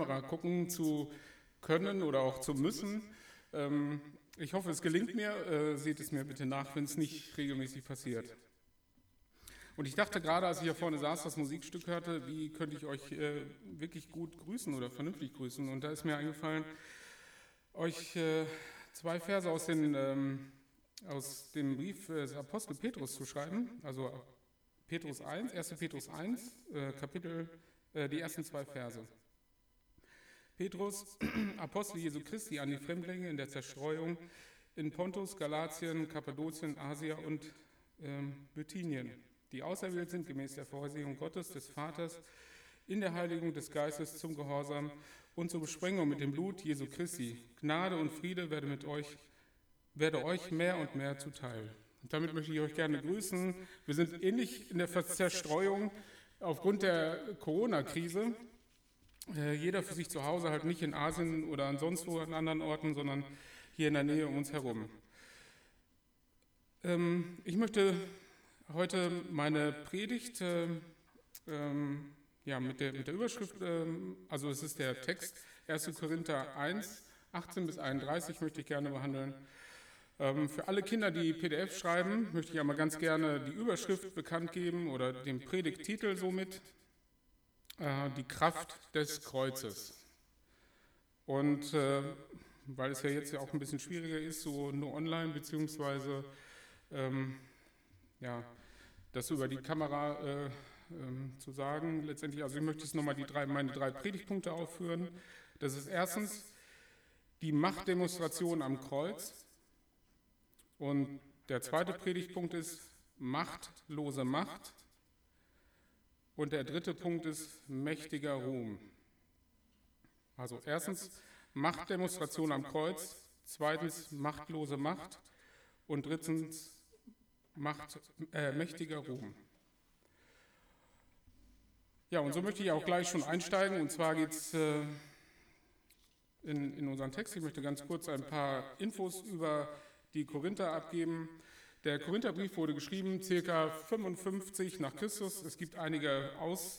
Kamera gucken zu können oder auch zu müssen. Ähm, ich hoffe, es gelingt mir. Äh, seht es mir bitte nach, wenn es nicht regelmäßig passiert. Und ich dachte gerade, als ich hier vorne saß, das Musikstück hörte, wie könnte ich euch äh, wirklich gut grüßen oder vernünftig grüßen. Und da ist mir eingefallen, euch äh, zwei Verse aus, den, ähm, aus dem Brief des Apostel Petrus zu schreiben. Also Petrus 1, 1. Petrus 1, äh, Kapitel, äh, die ersten zwei Verse. Petrus, Apostel Jesu Christi an die Fremdlinge in der Zerstreuung in Pontus, Galatien, Kappadokien, Asia und ähm, Bithynien, die auserwählt sind gemäß der Vorsehung Gottes, des Vaters, in der Heiligung des Geistes zum Gehorsam und zur Besprengung mit dem Blut Jesu Christi. Gnade und Friede werde mit euch, werde euch mehr und mehr zuteil. Und damit möchte ich euch gerne grüßen. Wir sind ähnlich in der Zerstreuung aufgrund der Corona-Krise. Äh, jeder für sich zu Hause, halt nicht in Asien oder ansonsten wo an anderen Orten, sondern hier in der Nähe um uns herum. Ähm, ich möchte heute meine Predigt äh, ähm, ja, mit, der, mit der Überschrift, ähm, also es ist der Text 1. Korinther 1, 18 bis 31 möchte ich gerne behandeln. Für alle Kinder, die PDF schreiben, möchte ich einmal ganz gerne die Überschrift bekannt geben oder den Predigttitel somit. Äh, die Kraft des Kreuzes. Und äh, weil es ja jetzt ja auch ein bisschen schwieriger ist, so nur online, beziehungsweise ähm, ja, das über die Kamera äh, ähm, zu sagen, letztendlich, also ich möchte jetzt nochmal drei, meine drei Predigtpunkte aufführen. Das ist erstens die Machtdemonstration am Kreuz. Und der zweite Predigtpunkt ist machtlose Macht. Und der dritte Punkt ist mächtiger Ruhm. Also erstens Machtdemonstration am Kreuz, zweitens machtlose Macht und drittens Macht, äh, mächtiger Ruhm. Ja, und so möchte ich auch gleich schon einsteigen. Und zwar geht es äh, in, in unseren Text. Ich möchte ganz kurz ein paar Infos über die Korinther abgeben. Der Korintherbrief wurde geschrieben ca. 55 nach Christus. Es gibt einige Aussagen,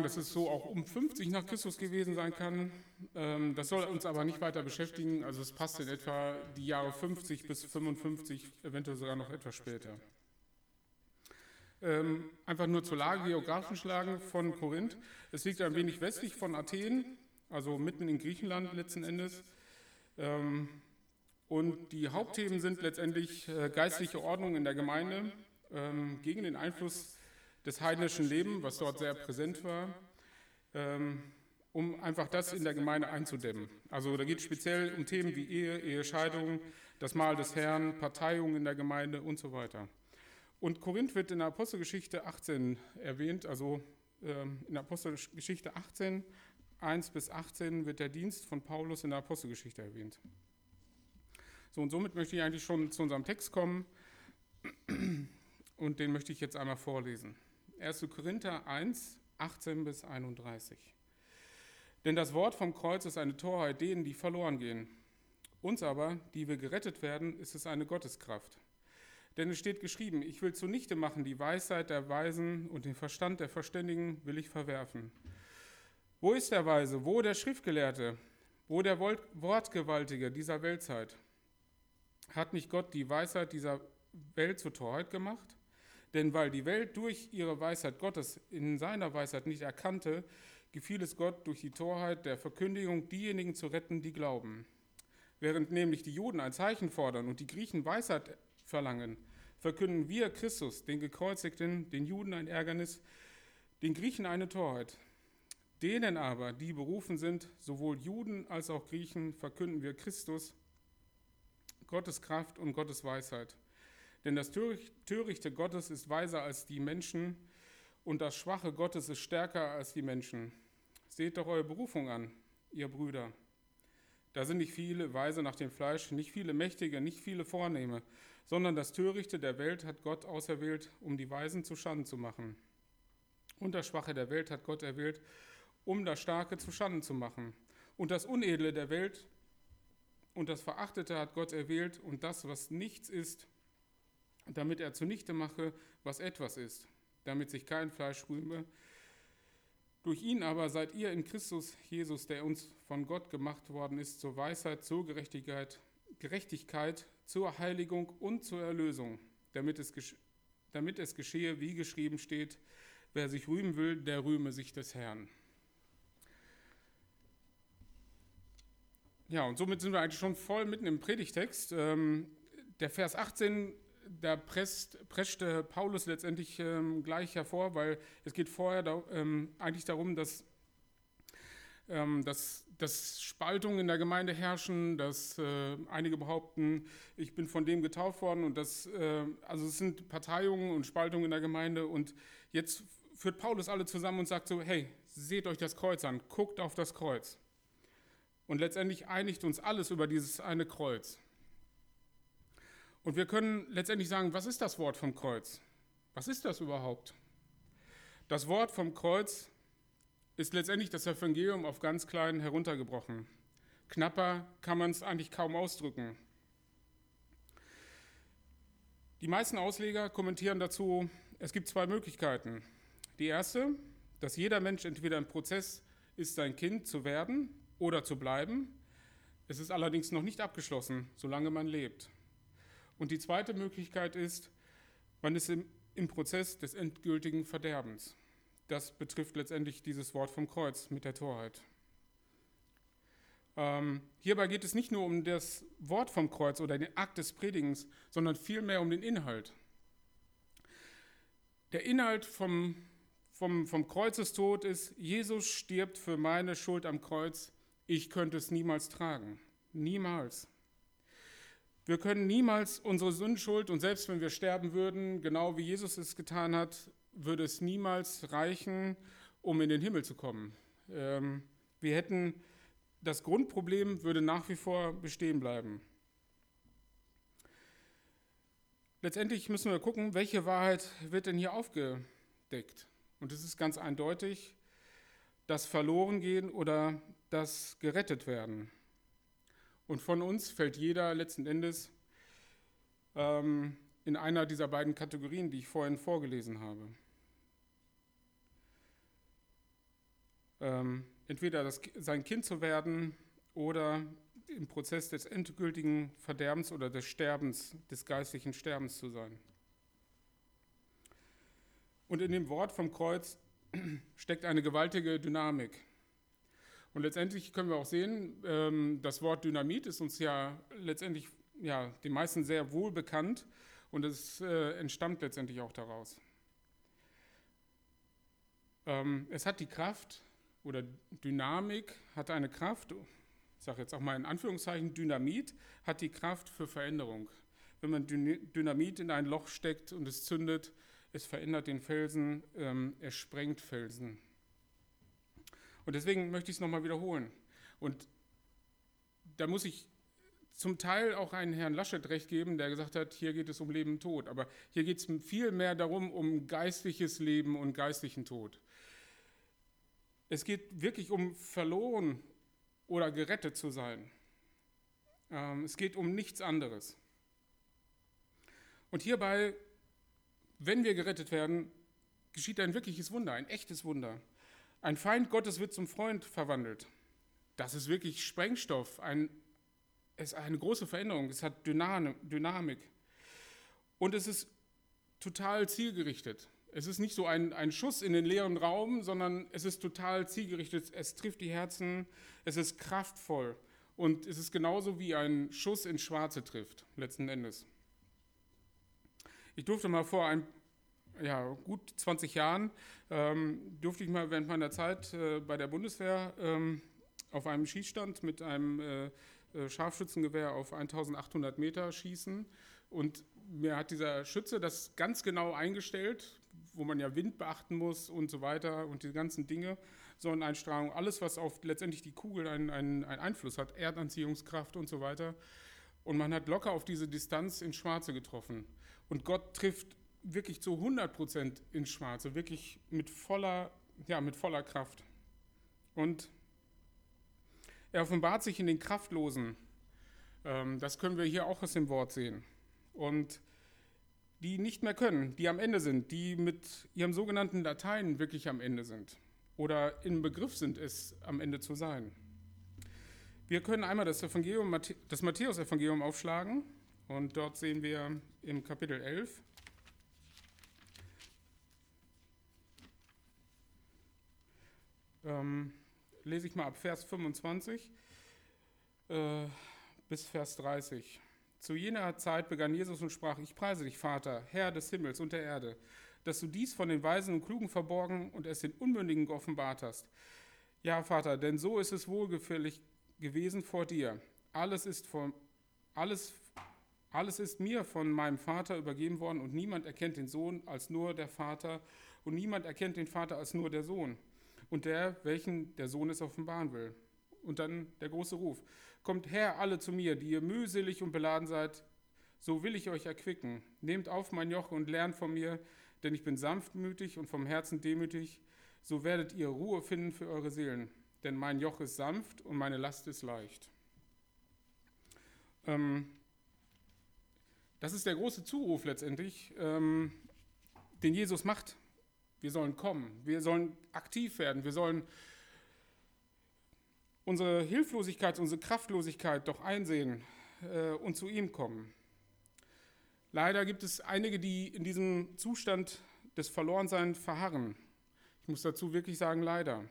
äh, dass es so auch um 50 nach Christus gewesen sein kann. Ähm, das soll uns aber nicht weiter beschäftigen. Also es passt in etwa die Jahre 50 bis 55, eventuell sogar noch etwas später. Ähm, einfach nur zur Lage, geografischen Lage von Korinth. Es liegt ein wenig westlich von Athen, also mitten in Griechenland letzten Endes. Ähm, und die Hauptthemen sind letztendlich äh, geistliche Ordnung in der Gemeinde ähm, gegen den Einfluss des heidnischen Lebens, was dort sehr präsent war, ähm, um einfach das in der Gemeinde einzudämmen. Also da geht es speziell um Themen wie Ehe, Ehescheidung, das Mahl des Herrn, Parteiung in der Gemeinde und so weiter. Und Korinth wird in der Apostelgeschichte 18 erwähnt, also ähm, in der Apostelgeschichte 18, 1 bis 18 wird der Dienst von Paulus in der Apostelgeschichte erwähnt. So, und somit möchte ich eigentlich schon zu unserem Text kommen und den möchte ich jetzt einmal vorlesen. 1. Korinther 1, 18 bis 31. Denn das Wort vom Kreuz ist eine Torheit denen, die verloren gehen. Uns aber, die wir gerettet werden, ist es eine Gotteskraft. Denn es steht geschrieben, ich will zunichte machen die Weisheit der Weisen und den Verstand der Verständigen will ich verwerfen. Wo ist der Weise? Wo der Schriftgelehrte? Wo der Wortgewaltige dieser Weltzeit? Hat nicht Gott die Weisheit dieser Welt zur Torheit gemacht? Denn weil die Welt durch ihre Weisheit Gottes in seiner Weisheit nicht erkannte, gefiel es Gott durch die Torheit der Verkündigung diejenigen zu retten, die glauben. Während nämlich die Juden ein Zeichen fordern und die Griechen Weisheit verlangen, verkünden wir Christus, den Gekreuzigten, den Juden ein Ärgernis, den Griechen eine Torheit. Denen aber, die berufen sind, sowohl Juden als auch Griechen, verkünden wir Christus, Gottes Kraft und Gottes Weisheit. Denn das Törichte Gottes ist weiser als die Menschen und das Schwache Gottes ist stärker als die Menschen. Seht doch eure Berufung an, ihr Brüder. Da sind nicht viele Weise nach dem Fleisch, nicht viele Mächtige, nicht viele Vornehme, sondern das Törichte der Welt hat Gott auserwählt, um die Weisen zu Schanden zu machen. Und das Schwache der Welt hat Gott erwählt, um das Starke zu Schanden zu machen. Und das Unedle der Welt und das Verachtete hat Gott erwählt und das, was nichts ist, damit er zunichte mache, was etwas ist, damit sich kein Fleisch rühme, Durch ihn aber seid ihr in Christus Jesus, der uns von Gott gemacht worden ist, zur Weisheit, zur Gerechtigkeit, Gerechtigkeit zur Heiligung und zur Erlösung, damit es, damit es geschehe, wie geschrieben steht, wer sich rühmen will, der rühme sich des Herrn. Ja, und somit sind wir eigentlich schon voll mitten im Predigtext. Ähm, der Vers 18, da presst, preschte Paulus letztendlich ähm, gleich hervor, weil es geht vorher da, ähm, eigentlich darum, dass, ähm, dass, dass Spaltungen in der Gemeinde herrschen, dass äh, einige behaupten, ich bin von dem getauft worden und das, äh, also es sind Parteiungen und Spaltungen in der Gemeinde und jetzt führt Paulus alle zusammen und sagt so, hey, seht euch das Kreuz an, guckt auf das Kreuz. Und letztendlich einigt uns alles über dieses eine Kreuz. Und wir können letztendlich sagen, was ist das Wort vom Kreuz? Was ist das überhaupt? Das Wort vom Kreuz ist letztendlich das Evangelium auf ganz klein heruntergebrochen. Knapper kann man es eigentlich kaum ausdrücken. Die meisten Ausleger kommentieren dazu, es gibt zwei Möglichkeiten. Die erste, dass jeder Mensch entweder im Prozess ist, sein Kind zu werden oder zu bleiben. Es ist allerdings noch nicht abgeschlossen, solange man lebt. Und die zweite Möglichkeit ist, man ist im, im Prozess des endgültigen Verderbens. Das betrifft letztendlich dieses Wort vom Kreuz mit der Torheit. Ähm, hierbei geht es nicht nur um das Wort vom Kreuz oder den Akt des Predigens, sondern vielmehr um den Inhalt. Der Inhalt vom, vom, vom Kreuzestod ist, Jesus stirbt für meine Schuld am Kreuz ich könnte es niemals tragen. Niemals. Wir können niemals unsere Sündschuld und selbst wenn wir sterben würden, genau wie Jesus es getan hat, würde es niemals reichen, um in den Himmel zu kommen. Ähm, wir hätten, das Grundproblem würde nach wie vor bestehen bleiben. Letztendlich müssen wir gucken, welche Wahrheit wird denn hier aufgedeckt. Und es ist ganz eindeutig, das Verlorengehen oder das gerettet werden. Und von uns fällt jeder letzten Endes ähm, in einer dieser beiden Kategorien, die ich vorhin vorgelesen habe. Ähm, entweder das, sein Kind zu werden oder im Prozess des endgültigen Verderbens oder des Sterbens, des geistlichen Sterbens zu sein. Und in dem Wort vom Kreuz steckt eine gewaltige Dynamik. Und letztendlich können wir auch sehen, ähm, das Wort Dynamit ist uns ja letztendlich ja, den meisten sehr wohl bekannt und es äh, entstammt letztendlich auch daraus. Ähm, es hat die Kraft oder Dynamik hat eine Kraft, ich sage jetzt auch mal in Anführungszeichen, Dynamit hat die Kraft für Veränderung. Wenn man Dynamit in ein Loch steckt und es zündet, es verändert den Felsen, ähm, es sprengt Felsen. Und deswegen möchte ich es nochmal wiederholen. Und da muss ich zum Teil auch einen Herrn Laschet recht geben, der gesagt hat, hier geht es um Leben und Tod. Aber hier geht es viel mehr darum, um geistliches Leben und geistlichen Tod. Es geht wirklich um verloren oder gerettet zu sein. Ähm, es geht um nichts anderes. Und hierbei, wenn wir gerettet werden, geschieht ein wirkliches Wunder, ein echtes Wunder. Ein Feind Gottes wird zum Freund verwandelt. Das ist wirklich Sprengstoff. Ein, es ist eine große Veränderung. Es hat Dynamik. Und es ist total zielgerichtet. Es ist nicht so ein, ein Schuss in den leeren Raum, sondern es ist total zielgerichtet. Es trifft die Herzen. Es ist kraftvoll. Und es ist genauso wie ein Schuss ins Schwarze trifft, letzten Endes. Ich durfte mal vor ein ja, gut 20 Jahren ähm, durfte ich mal während meiner Zeit äh, bei der Bundeswehr ähm, auf einem Schießstand mit einem äh, äh Scharfschützengewehr auf 1800 Meter schießen. Und mir hat dieser Schütze das ganz genau eingestellt, wo man ja Wind beachten muss und so weiter und die ganzen Dinge, Sonneneinstrahlung, alles, was auf letztendlich die Kugel einen, einen, einen Einfluss hat, Erdanziehungskraft und so weiter. Und man hat locker auf diese Distanz ins Schwarze getroffen. Und Gott trifft wirklich zu 100 Prozent ins Schwarze, wirklich mit voller, ja, mit voller Kraft. Und er offenbart sich in den Kraftlosen. Ähm, das können wir hier auch aus dem Wort sehen. Und die nicht mehr können, die am Ende sind, die mit ihrem sogenannten Latein wirklich am Ende sind. oder im Begriff sind, es am Ende zu sein. Wir können einmal das, Evangelium, das Matthäus-Evangelium aufschlagen und dort sehen wir im Kapitel 11. Ähm, lese ich mal ab Vers 25 äh, bis Vers 30. Zu jener Zeit begann Jesus und sprach, ich preise dich, Vater, Herr des Himmels und der Erde, dass du dies von den Weisen und Klugen verborgen und es den Unmündigen geoffenbart hast. Ja, Vater, denn so ist es wohlgefällig gewesen vor dir. Alles ist, von, alles, alles ist mir von meinem Vater übergeben worden und niemand erkennt den Sohn als nur der Vater und niemand erkennt den Vater als nur der Sohn und der, welchen der Sohn es offenbaren will. Und dann der große Ruf. Kommt her alle zu mir, die ihr mühselig und beladen seid, so will ich euch erquicken. Nehmt auf mein Joch und lernt von mir, denn ich bin sanftmütig und vom Herzen demütig, so werdet ihr Ruhe finden für eure Seelen. Denn mein Joch ist sanft und meine Last ist leicht. Ähm, das ist der große Zuruf letztendlich, ähm, den Jesus macht. Wir sollen kommen, wir sollen aktiv werden, wir sollen unsere Hilflosigkeit, unsere Kraftlosigkeit doch einsehen äh, und zu ihm kommen. Leider gibt es einige, die in diesem Zustand des Verlorenseins verharren. Ich muss dazu wirklich sagen, leider.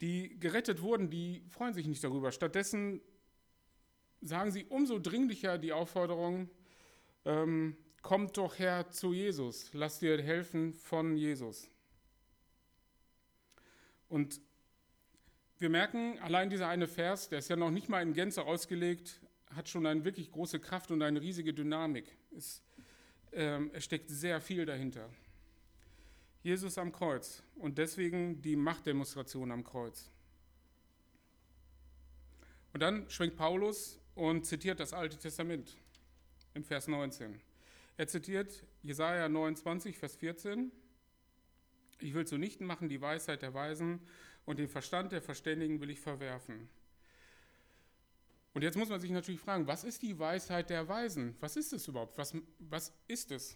Die gerettet wurden, die freuen sich nicht darüber. Stattdessen sagen sie umso dringlicher die Aufforderung, ähm, kommt doch her zu Jesus, lass dir helfen von Jesus. Und wir merken, allein dieser eine Vers, der ist ja noch nicht mal in Gänze ausgelegt, hat schon eine wirklich große Kraft und eine riesige Dynamik. Es, ähm, es steckt sehr viel dahinter. Jesus am Kreuz und deswegen die Machtdemonstration am Kreuz. Und dann schwenkt Paulus und zitiert das Alte Testament im Vers 19. Er zitiert Jesaja 29, Vers 14. Ich will zunichten machen die Weisheit der Weisen und den Verstand der Verständigen will ich verwerfen. Und jetzt muss man sich natürlich fragen, was ist die Weisheit der Weisen? Was ist es überhaupt? Was, was ist es?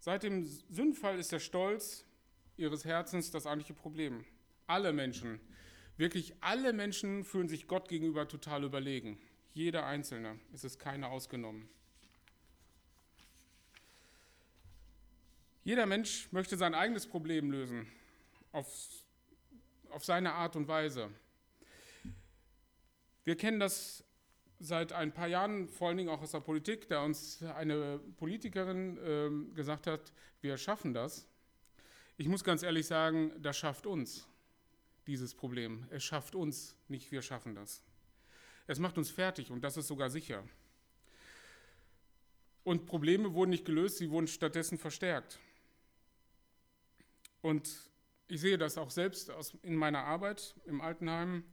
Seit dem Sündfall ist der Stolz ihres Herzens das eigentliche Problem. Alle Menschen, wirklich alle Menschen fühlen sich Gott gegenüber total überlegen. Jeder Einzelne, es ist keiner ausgenommen. Jeder Mensch möchte sein eigenes Problem lösen, auf auf seine Art und Weise. Wir kennen das seit ein paar Jahren, vor allen Dingen auch aus der Politik, da uns eine Politikerin äh, gesagt hat, wir schaffen das. Ich muss ganz ehrlich sagen, das schafft uns dieses Problem. Es schafft uns, nicht wir schaffen das. Es macht uns fertig und das ist sogar sicher. Und Probleme wurden nicht gelöst, sie wurden stattdessen verstärkt. Und ich sehe das auch selbst aus, in meiner Arbeit im Altenheim,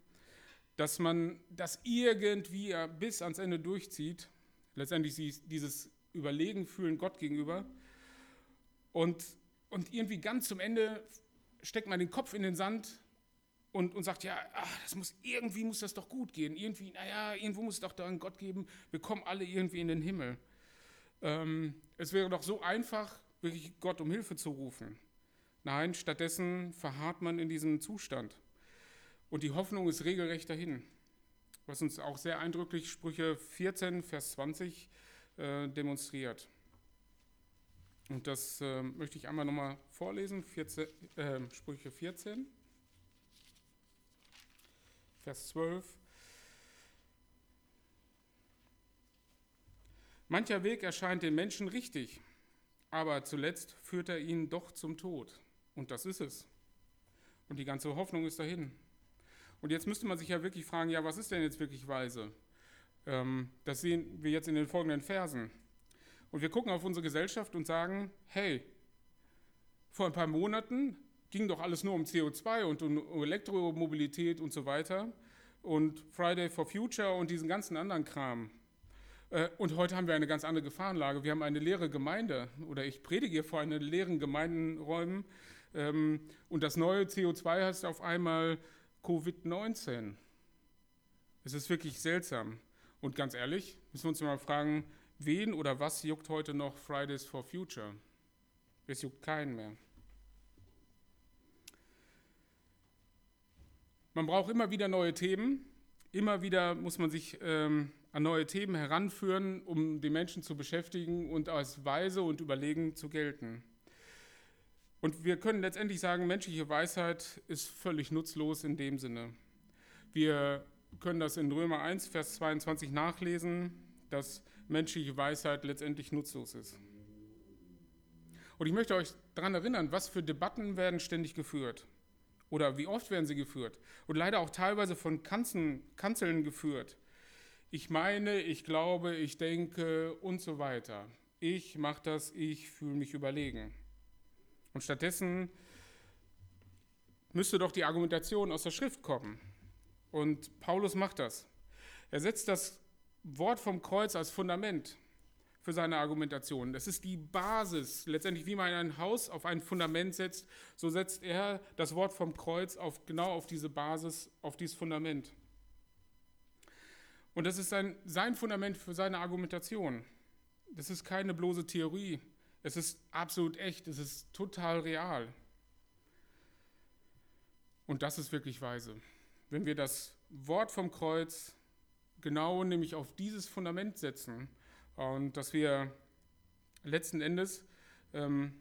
dass man das irgendwie bis ans Ende durchzieht, letztendlich dieses Überlegen fühlen Gott gegenüber und, und irgendwie ganz zum Ende steckt man den Kopf in den Sand und, und sagt, ja, ach, das muss, irgendwie muss das doch gut gehen, irgendwie, naja, irgendwo muss es doch da einen Gott geben, wir kommen alle irgendwie in den Himmel. Ähm, es wäre doch so einfach, wirklich Gott um Hilfe zu rufen. Nein, stattdessen verharrt man in diesem Zustand. Und die Hoffnung ist regelrecht dahin. Was uns auch sehr eindrücklich Sprüche 14, Vers 20 äh, demonstriert. Und das äh, möchte ich einmal nochmal vorlesen. 14, äh, Sprüche 14, Vers 12. Mancher Weg erscheint den Menschen richtig, aber zuletzt führt er ihn doch zum Tod. Und das ist es. Und die ganze Hoffnung ist dahin. Und jetzt müsste man sich ja wirklich fragen, ja, was ist denn jetzt wirklich weise? Ähm, das sehen wir jetzt in den folgenden Versen. Und wir gucken auf unsere Gesellschaft und sagen, hey, vor ein paar Monaten ging doch alles nur um CO2 und um Elektromobilität und so weiter und Friday for Future und diesen ganzen anderen Kram. Äh, und heute haben wir eine ganz andere Gefahrenlage. Wir haben eine leere Gemeinde oder ich predige hier vor einen leeren Gemeindenräumen ähm, und das neue CO2 heißt auf einmal Covid-19. Es ist wirklich seltsam. Und ganz ehrlich, müssen wir uns mal fragen, wen oder was juckt heute noch Fridays for Future? Es juckt keinen mehr. Man braucht immer wieder neue Themen. Immer wieder muss man sich ähm, an neue Themen heranführen, um die Menschen zu beschäftigen und als weise und überlegen zu gelten. Und wir können letztendlich sagen, menschliche Weisheit ist völlig nutzlos in dem Sinne. Wir können das in Römer 1, Vers 22 nachlesen, dass menschliche Weisheit letztendlich nutzlos ist. Und ich möchte euch daran erinnern, was für Debatten werden ständig geführt. Oder wie oft werden sie geführt? Und leider auch teilweise von Kanzeln, Kanzeln geführt. Ich meine, ich glaube, ich denke und so weiter. Ich mache das, ich fühle mich überlegen. Und stattdessen müsste doch die Argumentation aus der Schrift kommen. Und Paulus macht das. Er setzt das Wort vom Kreuz als Fundament für seine Argumentation. Das ist die Basis. Letztendlich, wie man ein Haus auf ein Fundament setzt, so setzt er das Wort vom Kreuz auf, genau auf diese Basis, auf dieses Fundament. Und das ist sein, sein Fundament für seine Argumentation. Das ist keine bloße Theorie. Es ist absolut echt. Es ist total real. Und das ist wirklich weise. Wenn wir das Wort vom Kreuz genau nämlich auf dieses Fundament setzen, und dass wir letzten Endes ähm,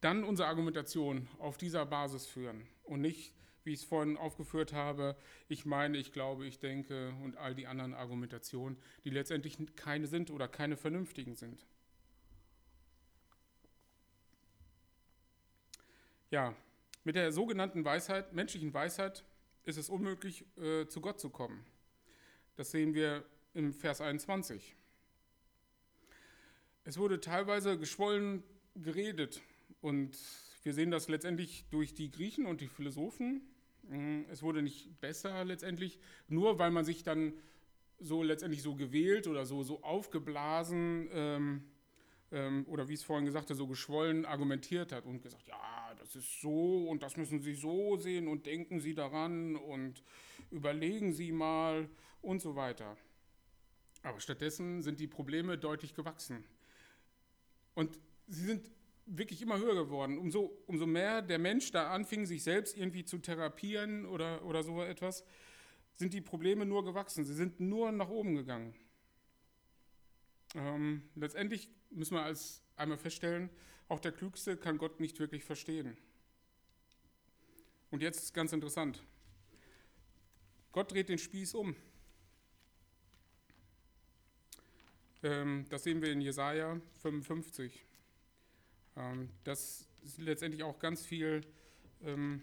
dann unsere Argumentation auf dieser Basis führen und nicht, wie ich es vorhin aufgeführt habe, ich meine, ich glaube, ich denke und all die anderen Argumentationen, die letztendlich keine sind oder keine vernünftigen sind. Ja, mit der sogenannten Weisheit, menschlichen Weisheit, ist es unmöglich, äh, zu Gott zu kommen. Das sehen wir im Vers 21. Es wurde teilweise geschwollen geredet und wir sehen das letztendlich durch die Griechen und die Philosophen. Es wurde nicht besser letztendlich, nur weil man sich dann so letztendlich so gewählt oder so, so aufgeblasen ähm, ähm, oder wie es vorhin gesagt hat, so geschwollen argumentiert hat und gesagt, ja, das ist so und das müssen Sie so sehen und denken Sie daran und überlegen Sie mal und so weiter. Aber stattdessen sind die Probleme deutlich gewachsen. Und sie sind wirklich immer höher geworden. Umso, umso mehr der Mensch da anfing, sich selbst irgendwie zu therapieren oder, oder so etwas, sind die Probleme nur gewachsen. Sie sind nur nach oben gegangen. Ähm, letztendlich müssen wir als einmal feststellen, auch der Klügste kann Gott nicht wirklich verstehen. Und jetzt ist ganz interessant. Gott dreht den Spieß um. Ähm, das sehen wir in Jesaja 55. Ähm, das ist letztendlich auch ganz viel, ähm,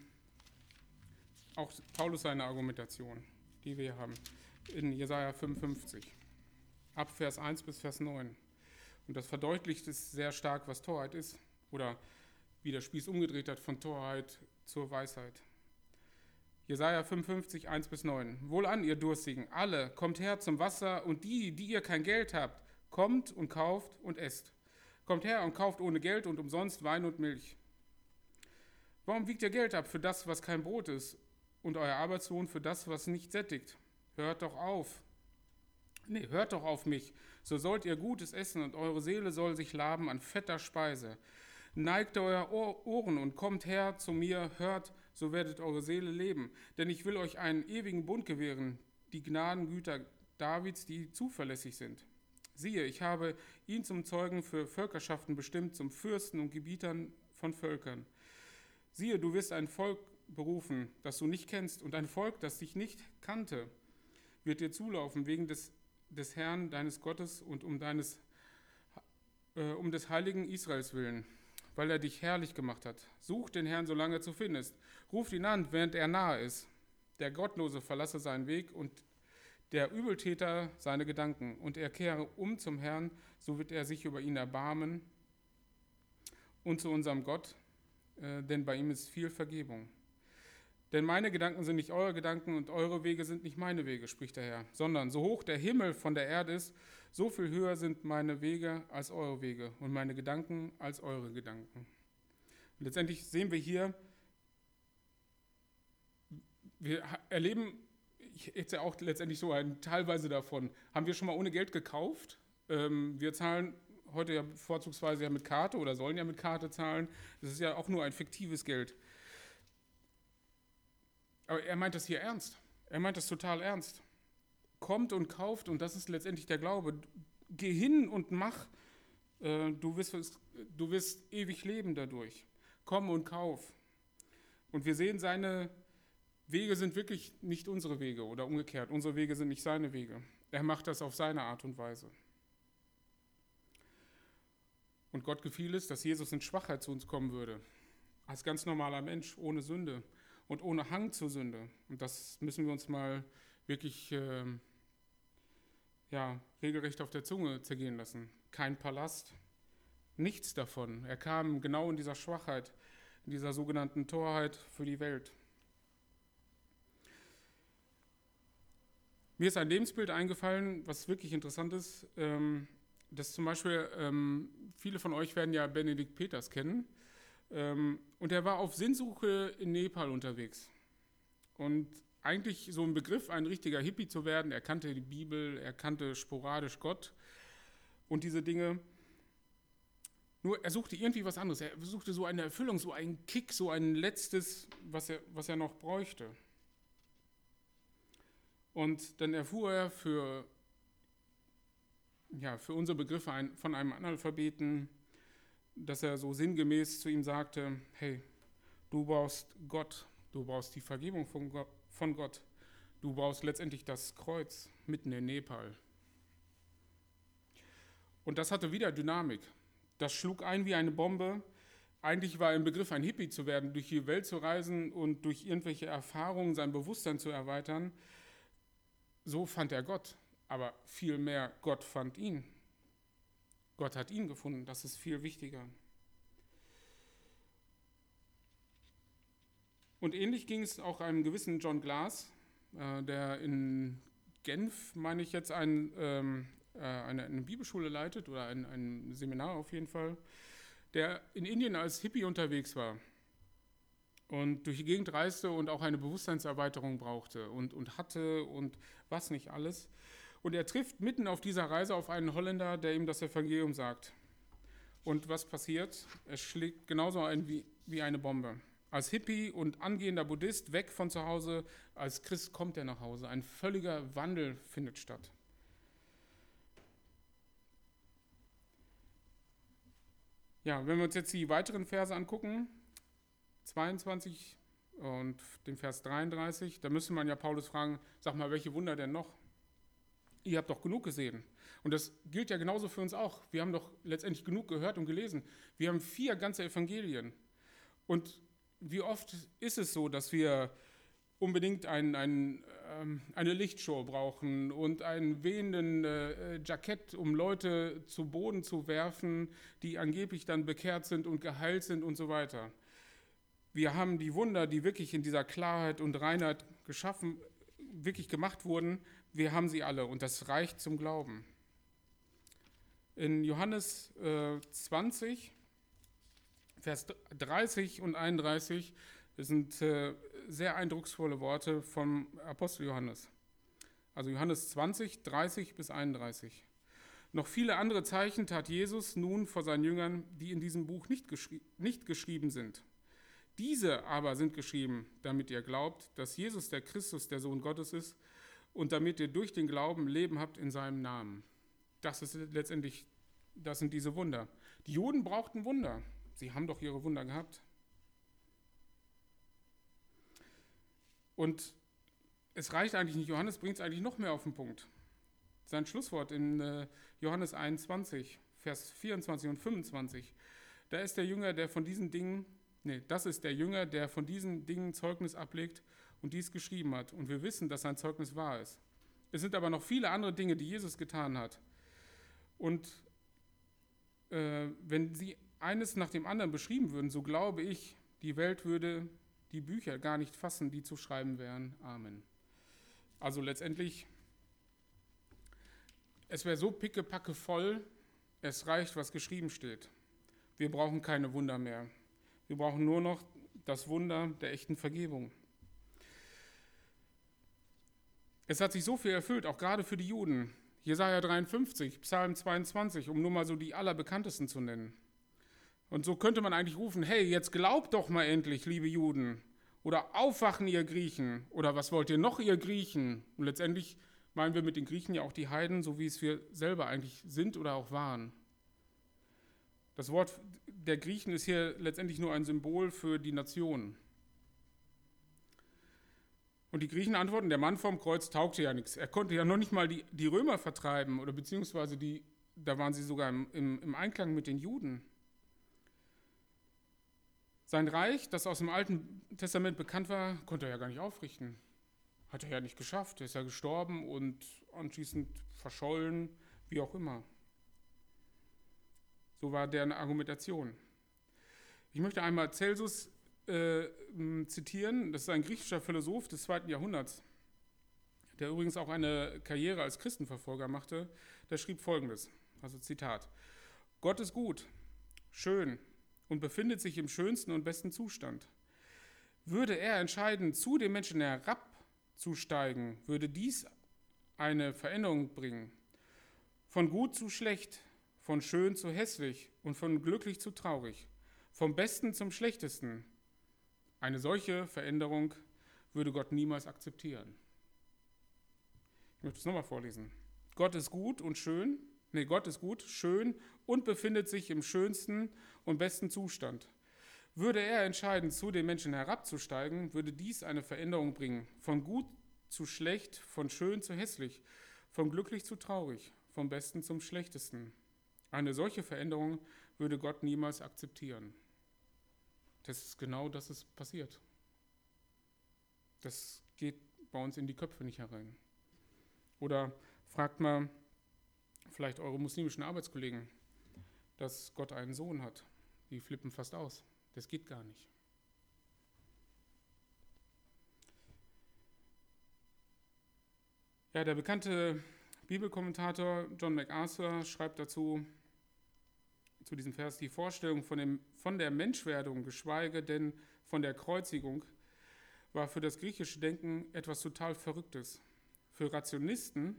auch Paulus seine Argumentation, die wir haben, in Jesaja 55, ab Vers 1 bis Vers 9. Und das verdeutlicht es sehr stark, was Torheit ist, oder wie der Spieß umgedreht hat von Torheit zur Weisheit. Jesaja 55, 1 bis 9. Wohlan, ihr Durstigen, alle, kommt her zum Wasser, und die, die ihr kein Geld habt, Kommt und kauft und esst. Kommt her und kauft ohne Geld und umsonst Wein und Milch. Warum wiegt ihr Geld ab für das, was kein Brot ist, und euer Arbeitslohn für das, was nicht sättigt? Hört doch auf. Nee, hört doch auf mich. So sollt ihr Gutes essen und eure Seele soll sich laben an fetter Speise. Neigt euer Ohren und kommt her zu mir, hört, so werdet eure Seele leben. Denn ich will euch einen ewigen Bund gewähren, die Gnadengüter Davids, die zuverlässig sind. Siehe, ich habe ihn zum Zeugen für Völkerschaften bestimmt, zum Fürsten und Gebietern von Völkern. Siehe, du wirst ein Volk berufen, das du nicht kennst, und ein Volk, das dich nicht kannte, wird dir zulaufen wegen des, des Herrn, deines Gottes und um, deines, äh, um des heiligen Israels willen, weil er dich herrlich gemacht hat. Such den Herrn, solange du findest. Ruf ihn an, während er nahe ist. Der Gottlose verlasse seinen Weg und der Übeltäter seine Gedanken und er kehre um zum Herrn, so wird er sich über ihn erbarmen und zu unserem Gott, äh, denn bei ihm ist viel Vergebung. Denn meine Gedanken sind nicht eure Gedanken und eure Wege sind nicht meine Wege, spricht der Herr, sondern so hoch der Himmel von der Erde ist, so viel höher sind meine Wege als eure Wege und meine Gedanken als eure Gedanken. Letztendlich sehen wir hier, wir erleben jetzt ja auch letztendlich so ein teilweise davon. Haben wir schon mal ohne Geld gekauft? Ähm, wir zahlen heute ja vorzugsweise ja mit Karte oder sollen ja mit Karte zahlen. Das ist ja auch nur ein fiktives Geld. Aber er meint das hier ernst. Er meint das total ernst. Kommt und kauft, und das ist letztendlich der Glaube. Geh hin und mach. Äh, du, wirst, du wirst ewig leben dadurch. Komm und kauf. Und wir sehen, seine Wege sind wirklich nicht unsere Wege oder umgekehrt. Unsere Wege sind nicht seine Wege. Er macht das auf seine Art und Weise. Und Gott gefiel es, dass Jesus in Schwachheit zu uns kommen würde. Als ganz normaler Mensch, ohne Sünde und ohne Hang zur Sünde. Und das müssen wir uns mal wirklich äh, ja, regelrecht auf der Zunge zergehen lassen. Kein Palast, nichts davon. Er kam genau in dieser Schwachheit, in dieser sogenannten Torheit für die Welt. Mir ist ein Lebensbild eingefallen, was wirklich interessant ist. Ähm, dass zum Beispiel, ähm, viele von euch werden ja Benedikt Peters kennen. Ähm, und er war auf Sinnsuche in Nepal unterwegs. Und eigentlich so ein Begriff, ein richtiger Hippie zu werden. Er kannte die Bibel, er kannte sporadisch Gott und diese Dinge. Nur er suchte irgendwie was anderes. Er suchte so eine Erfüllung, so einen Kick, so ein letztes, was er, was er noch bräuchte. Und dann erfuhr er für, ja, für unsere Begriffe ein, von einem Analphabeten, dass er so sinngemäß zu ihm sagte, hey, du brauchst Gott, du brauchst die Vergebung von Gott, von Gott, du brauchst letztendlich das Kreuz mitten in Nepal. Und das hatte wieder Dynamik. Das schlug ein wie eine Bombe. Eigentlich war er im Begriff, ein Hippie zu werden, durch die Welt zu reisen und durch irgendwelche Erfahrungen sein Bewusstsein zu erweitern. So fand er Gott, aber vielmehr Gott fand ihn. Gott hat ihn gefunden, das ist viel wichtiger. Und ähnlich ging es auch einem gewissen John Glass, äh, der in Genf, meine ich jetzt, ein, ähm, äh, eine, eine, Bibelschule leitet oder ein, ein Seminar auf jeden Fall, der in Indien als Hippie unterwegs war und durch die Gegend reiste und auch eine Bewusstseinserweiterung brauchte und, und hatte und was nicht alles. Und er trifft mitten auf dieser Reise auf einen Holländer, der ihm das Evangelium sagt. Und was passiert? Es schlägt genauso ein wie, wie eine Bombe. Als Hippie und angehender Buddhist weg von zu Hause, als Christ kommt er nach Hause. Ein völliger Wandel findet statt. Ja, wenn wir uns jetzt die weiteren Verse angucken, 22 und den Vers 33, da müsste man ja Paulus fragen, sag mal, welche Wunder denn noch? Ihr habt doch genug gesehen. Und das gilt ja genauso für uns auch. Wir haben doch letztendlich genug gehört und gelesen. Wir haben vier ganze Evangelien. Und wie oft ist es so, dass wir unbedingt ein, ein, ähm, eine Lichtshow brauchen und einen wehenden äh, Jackett, um Leute zu Boden zu werfen, die angeblich dann bekehrt sind und geheilt sind und so weiter. Wir haben die Wunder, die wirklich in dieser Klarheit und Reinheit geschaffen, wirklich gemacht wurden, wir haben sie alle und das reicht zum Glauben. In Johannes äh, 20, Vers 30 und 31 sind äh, sehr eindrucksvolle Worte vom Apostel Johannes. Also Johannes 20, 30 bis 31. Noch viele andere Zeichen tat Jesus nun vor seinen Jüngern, die in diesem Buch nicht, geschri nicht geschrieben sind. Diese aber sind geschrieben, damit ihr glaubt, dass Jesus der Christus, der Sohn Gottes ist, und damit ihr durch den Glauben Leben habt in seinem Namen. Das ist letztendlich, das sind diese Wunder. Die Juden brauchten Wunder. Sie haben doch ihre Wunder gehabt. Und es reicht eigentlich nicht. Johannes bringt es eigentlich noch mehr auf den Punkt. Sein Schlusswort in äh, Johannes 21, Vers 24 und 25. Da ist der Jünger, der von diesen Dingen Nee, das ist der Jünger, der von diesen Dingen Zeugnis ablegt und dies geschrieben hat. Und wir wissen, dass sein Zeugnis wahr ist. Es sind aber noch viele andere Dinge, die Jesus getan hat. Und äh, wenn sie eines nach dem anderen beschrieben würden, so glaube ich, die Welt würde die Bücher gar nicht fassen, die zu schreiben wären. Amen. Also letztendlich, es wäre so pickepacke voll, es reicht, was geschrieben steht. Wir brauchen keine Wunder mehr. Wir brauchen nur noch das Wunder der echten Vergebung. Es hat sich so viel erfüllt, auch gerade für die Juden. Jesaja 53, Psalm 22, um nur mal so die allerbekanntesten zu nennen. Und so könnte man eigentlich rufen: Hey, jetzt glaubt doch mal endlich, liebe Juden Oder aufwachen, ihr Griechen. Oder was wollt ihr noch, ihr Griechen? Und letztendlich meinen wir mit den Griechen ja auch die Heiden, so wie es wir selber eigentlich sind oder auch waren. Das Wort der Griechen ist hier letztendlich nur ein Symbol für die Nation. Und die Griechen antworten, der Mann vom Kreuz taugte ja nichts. Er konnte ja noch nicht mal die, die Römer vertreiben oder beziehungsweise die, da waren sie sogar im, im, im Einklang mit den Juden. Sein Reich, das aus dem Alten Testament bekannt war, konnte er ja gar nicht aufrichten. Hat er ja nicht geschafft. Er ist ja gestorben und anschließend verschollen, wie auch immer. So war deren Argumentation. Ich möchte einmal Celsus äh, zitieren. Das ist ein griechischer Philosoph des zweiten Jahrhunderts, der übrigens auch eine Karriere als Christenverfolger machte. Der schrieb folgendes: Also Zitat. Gott ist gut, schön und befindet sich im schönsten und besten Zustand. Würde er entscheiden, zu dem Menschen herabzusteigen, würde dies eine Veränderung bringen. Von gut zu schlecht, von schön zu hässlich und von glücklich zu traurig, vom Besten zum Schlechtesten. Eine solche Veränderung würde Gott niemals akzeptieren. Ich möchte es nochmal vorlesen. Gott ist gut und schön, nee, Gott ist gut, schön und befindet sich im schönsten und besten Zustand. Würde er entscheiden, zu den Menschen herabzusteigen, würde dies eine Veränderung bringen. Von gut zu schlecht, von schön zu hässlich, von glücklich zu traurig, vom Besten zum Schlechtesten. Eine solche Veränderung würde Gott niemals akzeptieren. Das ist genau das ist passiert. Das geht bei uns in die Köpfe nicht herein. Oder fragt mal vielleicht eure muslimischen Arbeitskollegen, dass Gott einen Sohn hat. Die flippen fast aus. Das geht gar nicht. Ja, der bekannte Bibelkommentator John MacArthur schreibt dazu, zu diesem Vers, die Vorstellung von, dem, von der Menschwerdung, geschweige denn von der Kreuzigung, war für das griechische Denken etwas total Verrücktes. Für Rationisten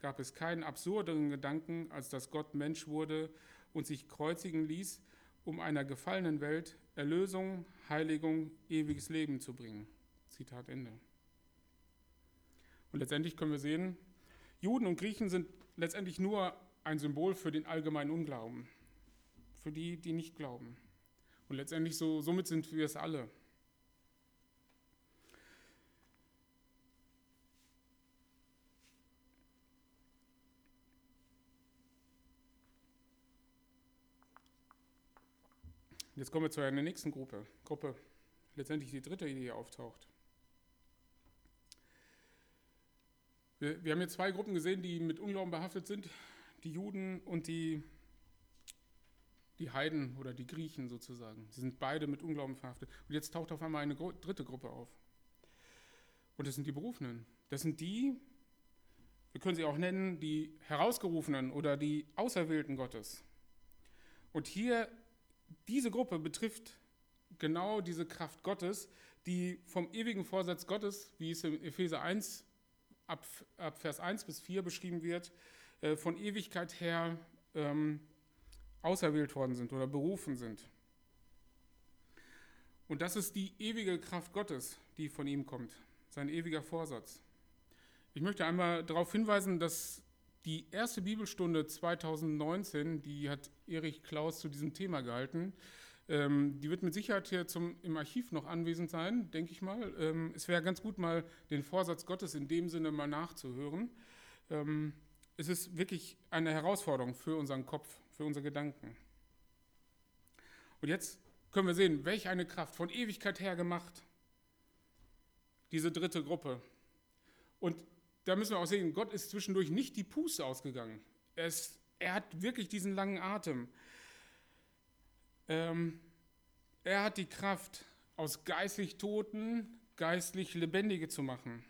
gab es keinen absurderen Gedanken, als dass Gott Mensch wurde und sich kreuzigen ließ, um einer gefallenen Welt Erlösung, Heiligung, ewiges Leben zu bringen. Zitat Ende. Und letztendlich können wir sehen, Juden und Griechen sind letztendlich nur ein Symbol für den allgemeinen Unglauben für die, die nicht glauben. Und letztendlich so, somit sind wir es alle. Jetzt kommen wir zu einer nächsten Gruppe. Gruppe, letztendlich die dritte, die hier auftaucht. Wir, wir haben hier zwei Gruppen gesehen, die mit Unglauben behaftet sind: die Juden und die die Heiden oder die Griechen sozusagen. Sie sind beide mit Unglauben verhaftet. Und jetzt taucht auf einmal eine dritte Gruppe auf. Und das sind die Berufenen. Das sind die, wir können sie auch nennen, die Herausgerufenen oder die Auserwählten Gottes. Und hier, diese Gruppe betrifft genau diese Kraft Gottes, die vom ewigen Vorsatz Gottes, wie es in Epheser 1 ab, ab Vers 1 bis 4 beschrieben wird, äh, von Ewigkeit her ähm, auserwählt worden sind oder berufen sind. Und das ist die ewige Kraft Gottes, die von ihm kommt, sein ewiger Vorsatz. Ich möchte einmal darauf hinweisen, dass die erste Bibelstunde 2019, die hat Erich Klaus zu diesem Thema gehalten, ähm, die wird mit Sicherheit hier zum, im Archiv noch anwesend sein, denke ich mal. Ähm, es wäre ganz gut, mal den Vorsatz Gottes in dem Sinne mal nachzuhören. Ähm, es ist wirklich eine Herausforderung für unseren Kopf, für unsere Gedanken. Und jetzt können wir sehen, welch eine Kraft von Ewigkeit her gemacht, diese dritte Gruppe. Und da müssen wir auch sehen, Gott ist zwischendurch nicht die Puste ausgegangen. Er, ist, er hat wirklich diesen langen Atem. Ähm, er hat die Kraft, aus geistlich Toten geistlich Lebendige zu machen.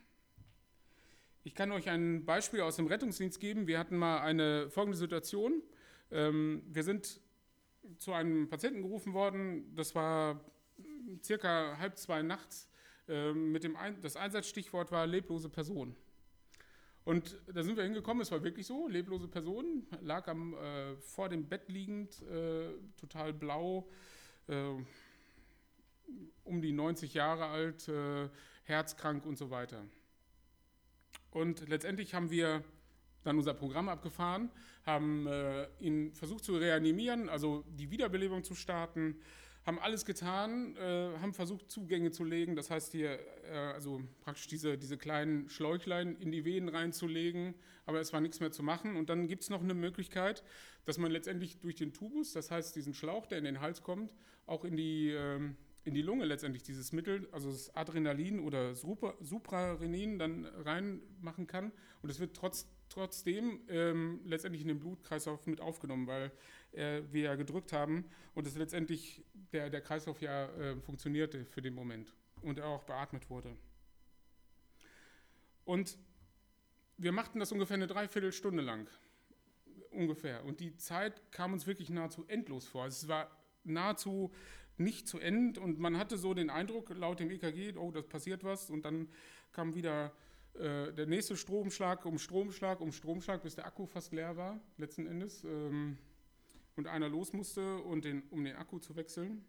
Ich kann euch ein Beispiel aus dem Rettungsdienst geben. Wir hatten mal eine folgende Situation. Ähm, wir sind zu einem Patienten gerufen worden, das war circa halb zwei nachts. Ähm, mit dem Ein das Einsatzstichwort war leblose Person. Und da sind wir hingekommen, es war wirklich so, leblose Person, lag am, äh, vor dem Bett liegend, äh, total blau, äh, um die 90 Jahre alt, äh, herzkrank und so weiter. Und letztendlich haben wir dann unser Programm abgefahren, haben äh, ihn versucht zu reanimieren, also die Wiederbelebung zu starten, haben alles getan, äh, haben versucht Zugänge zu legen, das heißt hier äh, also praktisch diese, diese kleinen Schläuchlein in die Venen reinzulegen, aber es war nichts mehr zu machen. Und dann gibt es noch eine Möglichkeit, dass man letztendlich durch den Tubus, das heißt diesen Schlauch, der in den Hals kommt, auch in die, ähm, in die Lunge letztendlich dieses Mittel, also das Adrenalin oder Suprarenin dann reinmachen kann. Und es wird trotz, trotzdem ähm, letztendlich in den Blutkreislauf mit aufgenommen, weil äh, wir ja gedrückt haben und es letztendlich der, der Kreislauf ja äh, funktionierte für den Moment und er auch beatmet wurde. Und wir machten das ungefähr eine Dreiviertelstunde lang. Ungefähr. Und die Zeit kam uns wirklich nahezu endlos vor. Also es war nahezu nicht zu Ende und man hatte so den Eindruck, laut dem EKG, oh, das passiert was. Und dann kam wieder äh, der nächste Stromschlag um Stromschlag um Stromschlag, bis der Akku fast leer war, letzten Endes. Ähm, und einer los musste, und den, um den Akku zu wechseln.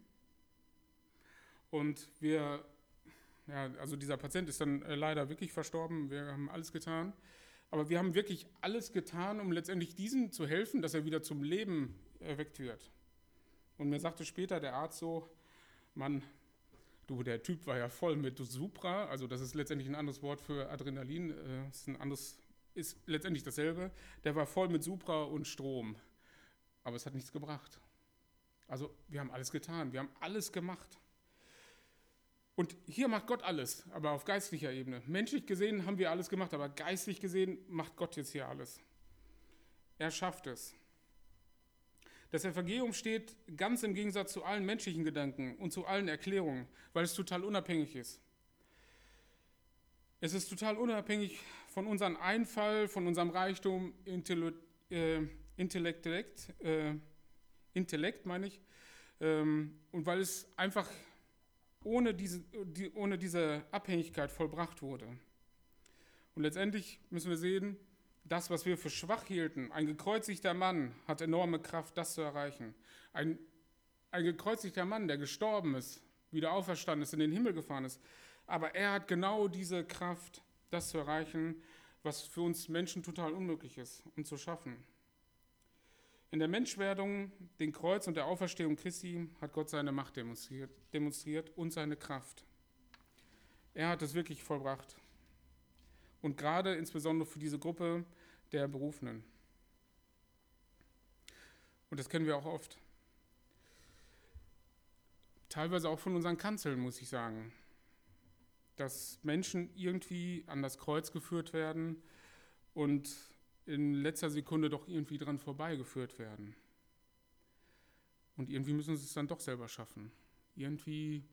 Und wir, ja, also dieser Patient ist dann äh, leider wirklich verstorben. Wir haben alles getan. Aber wir haben wirklich alles getan, um letztendlich diesem zu helfen, dass er wieder zum Leben erweckt wird. Und mir sagte später der Arzt so, Mann, du, der Typ war ja voll mit Supra, also das ist letztendlich ein anderes Wort für Adrenalin, äh, ist ein anderes, ist letztendlich dasselbe. Der war voll mit Supra und Strom aber es hat nichts gebracht. Also wir haben alles getan, wir haben alles gemacht. Und hier macht Gott alles, aber auf geistlicher Ebene. Menschlich gesehen haben wir alles gemacht, aber geistlich gesehen macht Gott jetzt hier alles. Er schafft es. Das Evangelium steht ganz im Gegensatz zu allen menschlichen Gedanken und zu allen Erklärungen, weil es total unabhängig ist. Es ist total unabhängig von unserem Einfall, von unserem Reichtum, Intellekt, äh, Intellekt, äh, Intellekt meine ich, ähm, und weil es einfach ohne diese, die, ohne diese Abhängigkeit vollbracht wurde. Und letztendlich müssen wir sehen, das, was wir für schwach hielten, ein gekreuzigter Mann hat enorme Kraft, das zu erreichen. Ein, ein gekreuzigter Mann, der gestorben ist, wieder auferstanden ist, in den Himmel gefahren ist. Aber er hat genau diese Kraft, das zu erreichen, was für uns Menschen total unmöglich ist und zu schaffen. In der Menschwerdung, dem Kreuz und der Auferstehung Christi hat Gott seine Macht demonstriert, demonstriert und seine Kraft. Er hat es wirklich vollbracht. Und gerade insbesondere für diese Gruppe der Berufenen. Und das kennen wir auch oft. Teilweise auch von unseren Kanzeln, muss ich sagen. Dass Menschen irgendwie an das Kreuz geführt werden und in letzter Sekunde doch irgendwie dran vorbeigeführt werden. Und irgendwie müssen sie es dann doch selber schaffen. Irgendwie,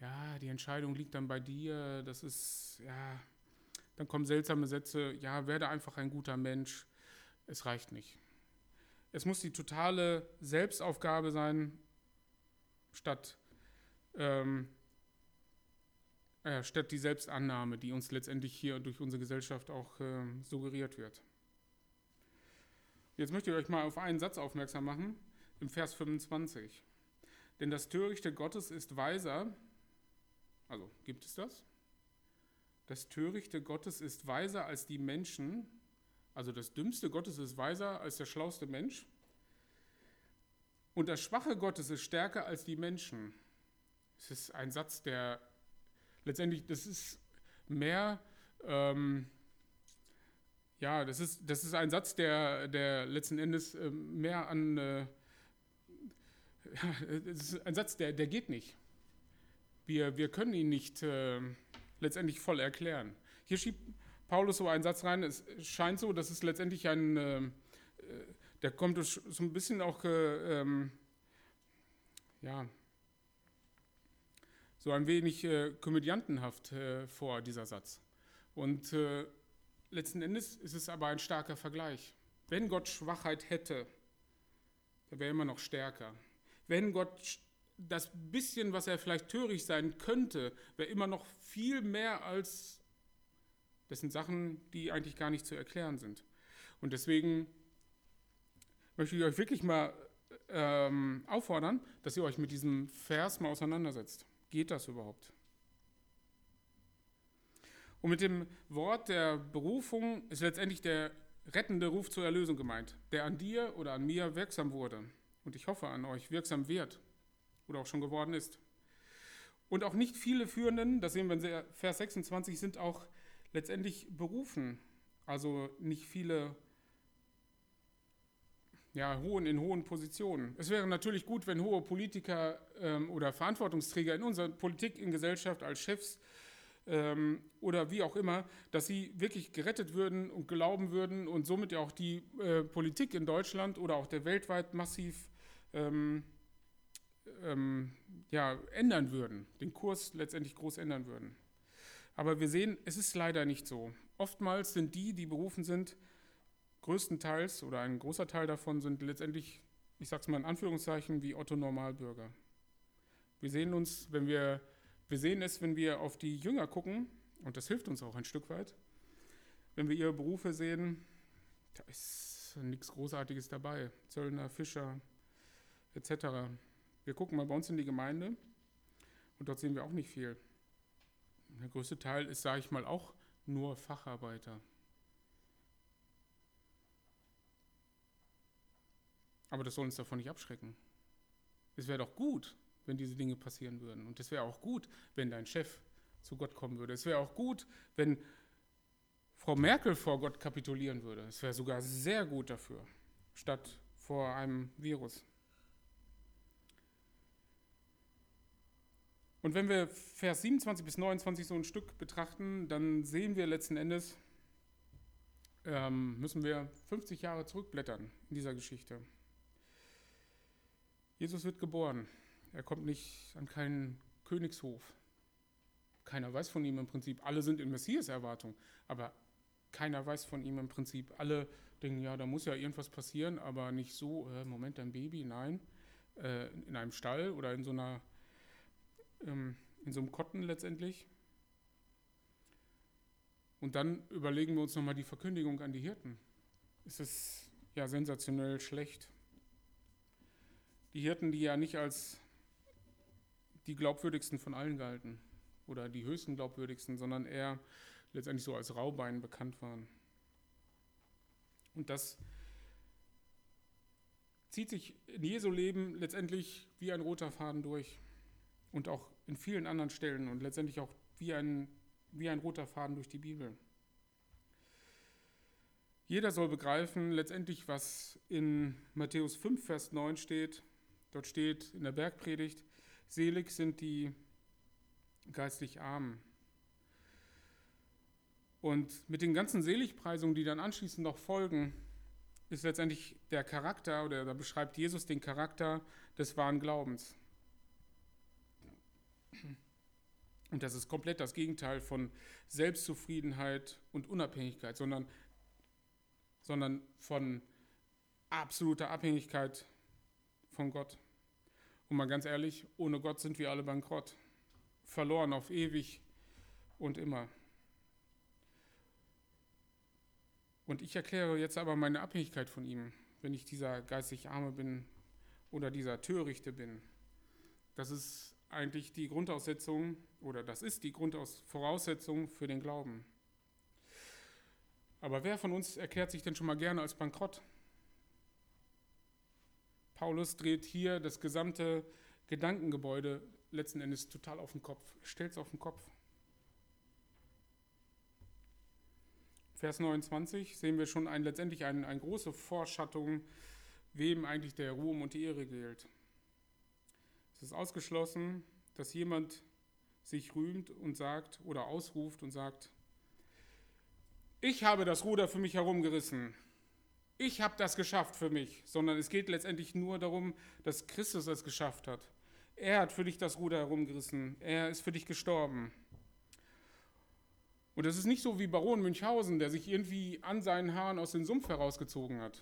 ja, die Entscheidung liegt dann bei dir, das ist, ja, dann kommen seltsame Sätze, ja, werde einfach ein guter Mensch. Es reicht nicht. Es muss die totale Selbstaufgabe sein, statt, ähm, äh, statt die Selbstannahme, die uns letztendlich hier durch unsere Gesellschaft auch äh, suggeriert wird. Jetzt möchte ich euch mal auf einen Satz aufmerksam machen, im Vers 25. Denn das Törichte Gottes ist weiser, also gibt es das? Das Törichte Gottes ist weiser als die Menschen, also das Dümmste Gottes ist weiser als der schlauste Mensch. Und das Schwache Gottes ist stärker als die Menschen. Es ist ein Satz, der letztendlich, das ist mehr ähm, ja, das ist, das ist ein Satz, der, der letzten Endes äh, mehr an, äh, ja, das ist ein Satz, der, der geht nicht. Wir, wir können ihn nicht äh, letztendlich voll erklären. Hier schiebt Paulus so einen Satz rein, es scheint so, dass es letztendlich ein, äh, der kommt so ein bisschen auch, äh, ähm, ja, so ein wenig äh, komödiantenhaft äh, vor, dieser Satz. Und äh, letzten Endes ist es aber ein starker Vergleich. Wenn Gott Schwachheit hätte, dann wäre er immer noch stärker. Wenn Gott das bisschen, was er vielleicht töricht sein könnte, wäre immer noch viel mehr als das sind Sachen, die eigentlich gar nicht zu erklären sind. Und deswegen möchte ich euch wirklich mal ähm, auffordern, dass ihr euch mit diesem Vers mal auseinandersetzt. geht das überhaupt? Und mit dem Wort der Berufung ist letztendlich der rettende Ruf zur Erlösung gemeint, der an dir oder an mir wirksam wurde und ich hoffe an euch wirksam wird oder auch schon geworden ist. Und auch nicht viele Führenden, das sehen wir in Vers 26, sind auch letztendlich berufen. Also nicht viele ja, hohen in hohen Positionen. Es wäre natürlich gut, wenn hohe Politiker ähm, oder Verantwortungsträger in unserer Politik, in Gesellschaft als Chefs ähm, oder wie auch immer, dass sie wirklich gerettet würden und glauben würden und somit ja auch die äh, Politik in Deutschland oder auch der weltweit massiv ähm, ähm, ja, ändern würden, den Kurs letztendlich groß ändern würden. Aber wir sehen, es ist leider nicht so. Oftmals sind die, die berufen sind, größtenteils oder ein großer Teil davon sind letztendlich, ich sage es mal in Anführungszeichen, wie Otto Normalbürger. Wir sehen uns, wenn wir, wir sehen es, wenn wir auf die Jünger gucken, und das hilft uns auch ein Stück weit, wenn wir ihre Berufe sehen, da ist nichts Großartiges dabei. Zöllner, Fischer, etc. Wir gucken mal bei uns in die Gemeinde und dort sehen wir auch nicht viel. Der größte Teil ist, sage ich mal, auch nur Facharbeiter. Aber das soll uns davon nicht abschrecken. Es wäre doch gut, wenn diese Dinge passieren würden. Und es wäre auch gut, wenn dein Chef zu Gott kommen würde. Es wäre auch gut, wenn Frau Merkel vor Gott kapitulieren würde. Es wäre sogar sehr gut dafür, statt vor einem Virus. Und wenn wir Vers 27 bis 29 so ein Stück betrachten, dann sehen wir letzten Endes, ähm, müssen wir 50 Jahre zurückblättern in dieser Geschichte. Jesus wird geboren. Er kommt nicht an keinen Königshof. Keiner weiß von ihm im Prinzip. Alle sind in Messias-Erwartung, aber keiner weiß von ihm im Prinzip. Alle denken, ja, da muss ja irgendwas passieren, aber nicht so, äh, Moment, ein Baby, nein, äh, in einem Stall oder in so einer ähm, in so einem Kotten letztendlich. Und dann überlegen wir uns nochmal die Verkündigung an die Hirten. Es ist ja sensationell schlecht. Die Hirten, die ja nicht als die glaubwürdigsten von allen galten oder die höchsten glaubwürdigsten, sondern eher letztendlich so als Raubein bekannt waren. Und das zieht sich in Jesu Leben letztendlich wie ein roter Faden durch und auch in vielen anderen Stellen und letztendlich auch wie ein, wie ein roter Faden durch die Bibel. Jeder soll begreifen, letztendlich, was in Matthäus 5, Vers 9 steht. Dort steht in der Bergpredigt, selig sind die geistlich Armen. Und mit den ganzen Seligpreisungen, die dann anschließend noch folgen, ist letztendlich der Charakter, oder da beschreibt Jesus den Charakter des wahren Glaubens. Und das ist komplett das Gegenteil von Selbstzufriedenheit und Unabhängigkeit, sondern, sondern von absoluter Abhängigkeit von Gott. Und mal ganz ehrlich, ohne Gott sind wir alle bankrott, verloren auf ewig und immer. Und ich erkläre jetzt aber meine Abhängigkeit von ihm, wenn ich dieser geistig Arme bin oder dieser Törichte bin. Das ist eigentlich die Grundaussetzung oder das ist die Grundvoraussetzung für den Glauben. Aber wer von uns erklärt sich denn schon mal gerne als bankrott? Paulus dreht hier das gesamte Gedankengebäude letzten Endes total auf den Kopf, stellt es auf den Kopf. Vers 29 sehen wir schon ein, letztendlich eine, eine große Vorschattung, wem eigentlich der Ruhm und die Ehre gilt. Es ist ausgeschlossen, dass jemand sich rühmt und sagt oder ausruft und sagt, ich habe das Ruder für mich herumgerissen. Ich habe das geschafft für mich, sondern es geht letztendlich nur darum, dass Christus es geschafft hat. Er hat für dich das Ruder herumgerissen. Er ist für dich gestorben. Und es ist nicht so wie Baron Münchhausen, der sich irgendwie an seinen Haaren aus dem Sumpf herausgezogen hat,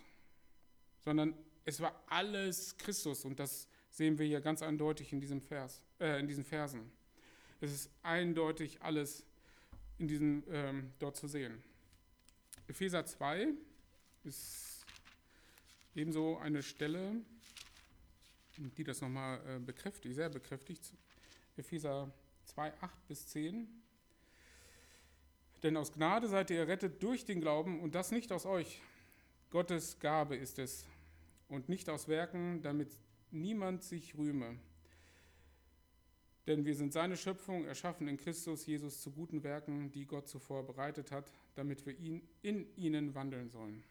sondern es war alles Christus und das sehen wir hier ganz eindeutig in, diesem Vers, äh, in diesen Versen. Es ist eindeutig alles in diesem, ähm, dort zu sehen. Epheser 2 ist ebenso eine Stelle, die das nochmal äh, bekräftigt, sehr bekräftigt. Epheser 2, 8 bis 10. Denn aus Gnade seid ihr errettet durch den Glauben und das nicht aus euch. Gottes Gabe ist es und nicht aus Werken, damit niemand sich rühme. Denn wir sind seine Schöpfung, erschaffen in Christus Jesus zu guten Werken, die Gott zuvor bereitet hat, damit wir ihn, in ihnen wandeln sollen.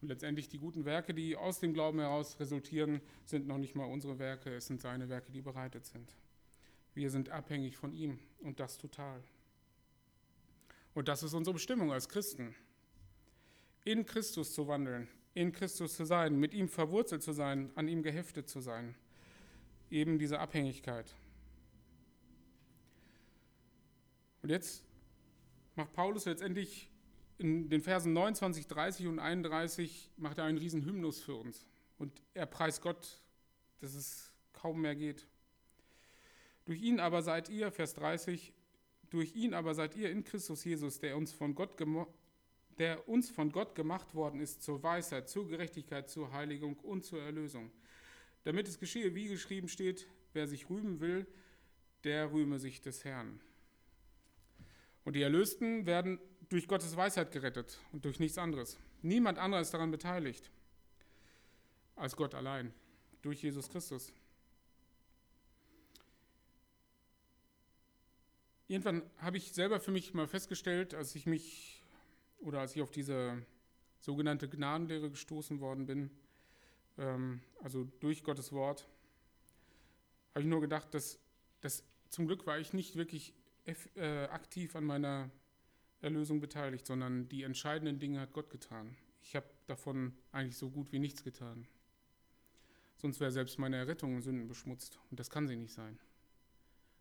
Und letztendlich die guten Werke, die aus dem Glauben heraus resultieren, sind noch nicht mal unsere Werke, es sind seine Werke, die bereitet sind. Wir sind abhängig von ihm und das total. Und das ist unsere Bestimmung als Christen. In Christus zu wandeln, in Christus zu sein, mit ihm verwurzelt zu sein, an ihm geheftet zu sein. Eben diese Abhängigkeit. Und jetzt macht Paulus letztendlich in den Versen 29, 30 und 31 macht er einen riesen Hymnus für uns. Und er preist Gott, dass es kaum mehr geht. Durch ihn aber seid ihr, Vers 30, durch ihn aber seid ihr in Christus Jesus, der uns von Gott, der uns von Gott gemacht worden ist zur Weisheit, zur Gerechtigkeit, zur Heiligung und zur Erlösung. Damit es geschehe, wie geschrieben steht, wer sich rühmen will, der rühme sich des Herrn. Und die Erlösten werden durch Gottes Weisheit gerettet und durch nichts anderes. Niemand anderer ist daran beteiligt als Gott allein, durch Jesus Christus. Irgendwann habe ich selber für mich mal festgestellt, als ich mich oder als ich auf diese sogenannte Gnadenlehre gestoßen worden bin, ähm, also durch Gottes Wort, habe ich nur gedacht, dass, dass zum Glück war ich nicht wirklich äh, aktiv an meiner Erlösung beteiligt, sondern die entscheidenden Dinge hat Gott getan. Ich habe davon eigentlich so gut wie nichts getan. Sonst wäre selbst meine Errettung in Sünden beschmutzt. Und das kann sie nicht sein.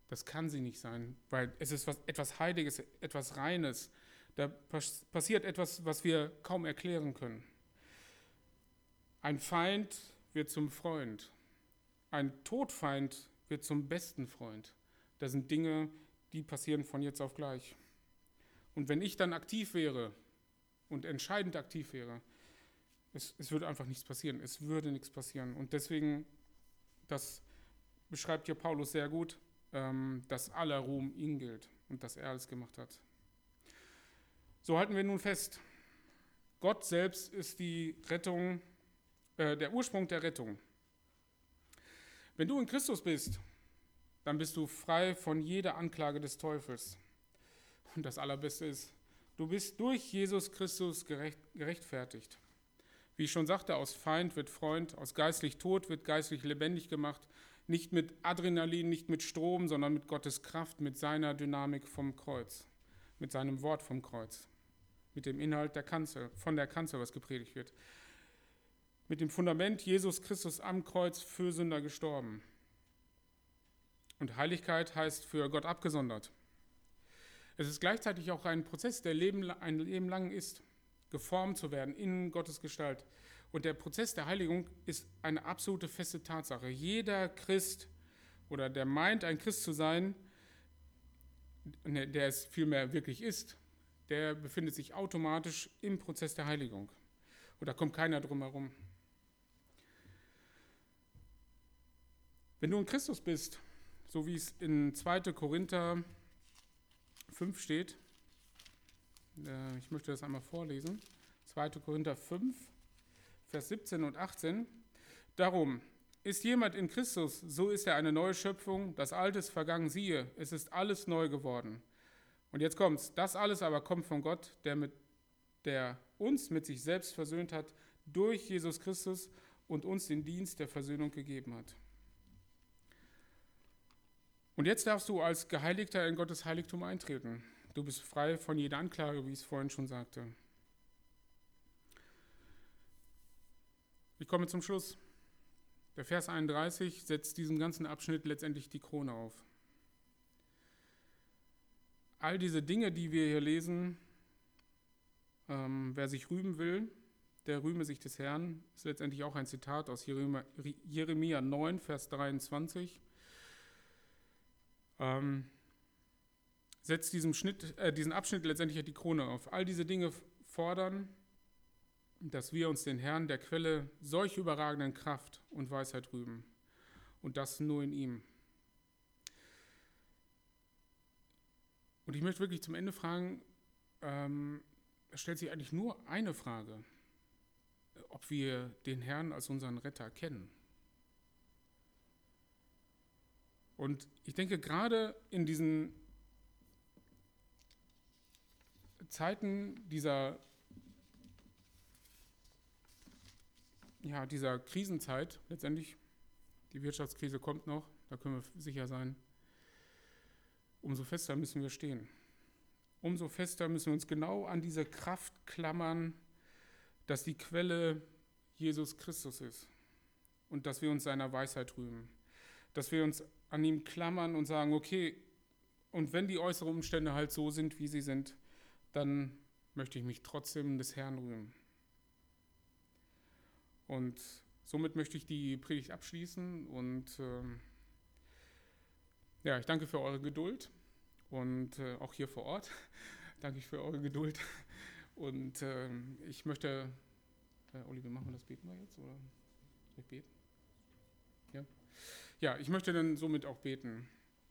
Das kann sie nicht sein, weil es ist was, etwas Heiliges, etwas Reines. Da passiert etwas, was wir kaum erklären können. Ein Feind wird zum Freund. Ein Todfeind wird zum besten Freund. Das sind Dinge, die passieren von jetzt auf gleich. Und wenn ich dann aktiv wäre und entscheidend aktiv wäre, es, es würde einfach nichts passieren. Es würde nichts passieren. Und deswegen, das beschreibt hier Paulus sehr gut, ähm, dass aller Ruhm ihm gilt und dass er alles gemacht hat. So halten wir nun fest, Gott selbst ist die Rettung, äh, der Ursprung der Rettung. Wenn du in Christus bist, dann bist du frei von jeder Anklage des Teufels. Und das Allerbeste ist, du bist durch Jesus Christus gerecht, gerechtfertigt. Wie ich schon sagte, aus Feind wird Freund, aus geistlich tot wird geistlich lebendig gemacht, nicht mit Adrenalin, nicht mit Strom, sondern mit Gottes Kraft, mit seiner Dynamik vom Kreuz, mit seinem Wort vom Kreuz, mit dem Inhalt der Kanzel, von der Kanzel, was gepredigt wird. Mit dem Fundament Jesus Christus am Kreuz für Sünder gestorben. Und Heiligkeit heißt für Gott abgesondert. Es ist gleichzeitig auch ein Prozess, der Leben, ein Leben lang ist, geformt zu werden in Gottes Gestalt. Und der Prozess der Heiligung ist eine absolute feste Tatsache. Jeder Christ oder der meint, ein Christ zu sein, ne, der es vielmehr wirklich ist, der befindet sich automatisch im Prozess der Heiligung. Und da kommt keiner drum herum. Wenn du in Christus bist, so wie es in 2. Korinther 5 steht. Äh, ich möchte das einmal vorlesen. 2. Korinther 5, Vers 17 und 18. Darum, ist jemand in Christus, so ist er eine neue Schöpfung, das Alte ist vergangen, siehe, es ist alles neu geworden. Und jetzt kommt's, das alles aber kommt von Gott, der, mit, der uns mit sich selbst versöhnt hat durch Jesus Christus und uns den Dienst der Versöhnung gegeben hat. Und jetzt darfst du als Geheiligter in Gottes Heiligtum eintreten. Du bist frei von jeder Anklage, wie ich es vorhin schon sagte. Ich komme zum Schluss. Der Vers 31 setzt diesem ganzen Abschnitt letztendlich die Krone auf. All diese Dinge, die wir hier lesen, ähm, wer sich rühmen will, der rühme sich des Herrn, ist letztendlich auch ein Zitat aus Jeremia 9, Vers 23 ähm, setzt diesem Schnitt, äh, diesen Abschnitt letztendlich die Krone auf. All diese Dinge fordern, dass wir uns den Herrn der Quelle solch überragenden Kraft und Weisheit rühmen. Und das nur in ihm. Und ich möchte wirklich zum Ende fragen, ähm, es stellt sich eigentlich nur eine Frage, ob wir den Herrn als unseren Retter kennen. Und ich denke, gerade in diesen Zeiten dieser, ja, dieser Krisenzeit, letztendlich, die Wirtschaftskrise kommt noch, da können wir sicher sein, umso fester müssen wir stehen. Umso fester müssen wir uns genau an diese Kraft klammern, dass die Quelle Jesus Christus ist und dass wir uns seiner Weisheit rühmen. Dass wir uns an ihm klammern und sagen, okay, und wenn die äußeren Umstände halt so sind, wie sie sind, dann möchte ich mich trotzdem des Herrn rühmen. Und somit möchte ich die Predigt abschließen und äh, ja, ich danke für eure Geduld und äh, auch hier vor Ort danke ich für eure Geduld und äh, ich möchte, äh, Olli, wie machen wir das? Beten wir jetzt oder ich beten? Ja? Ja, ich möchte dann somit auch beten.